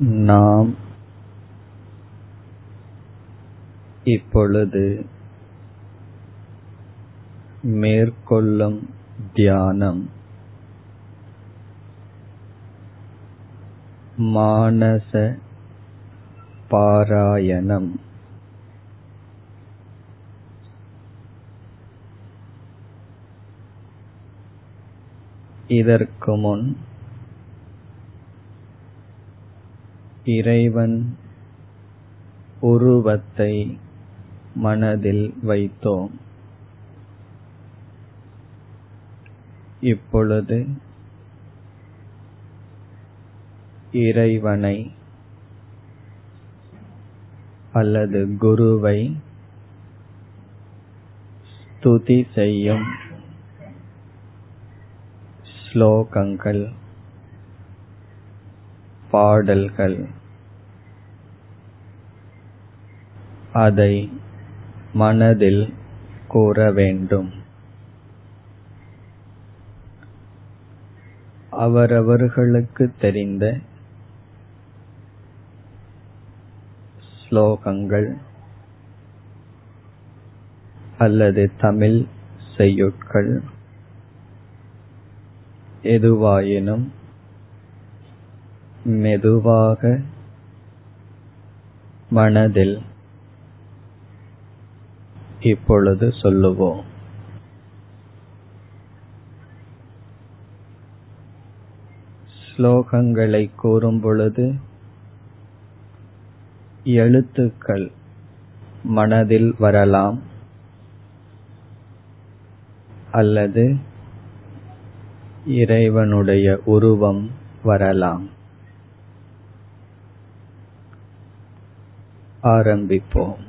நாம் இப்பொழுது மேற்கொள்ளும் தியானம் மானச பாராயணம். இதற்கு முன் இறைவன் உருவத்தை மனதில் வைத்தோம். இப்பொழுது இறைவனை அல்லது குருவை ஸ்துதி செய்யும் ஸ்லோகங்கள் பாடல்கள் அதை மனதில் கூற வேண்டும். அவரவர்களுக்கு தெரிந்த ஸ்லோகங்கள் அல்லது தமிழ் செய்யுட்கள் எதுவாயினும் மெதுவாக மனதில் இப்பொழுது சொல்லுவோம். ஸ்லோகங்களை கூறும் பொழுது எழுத்துக்கள் மனதில் வரலாம் அல்லது இறைவனுடைய உருவம் வரலாம். ஆரம்பிப்போம்.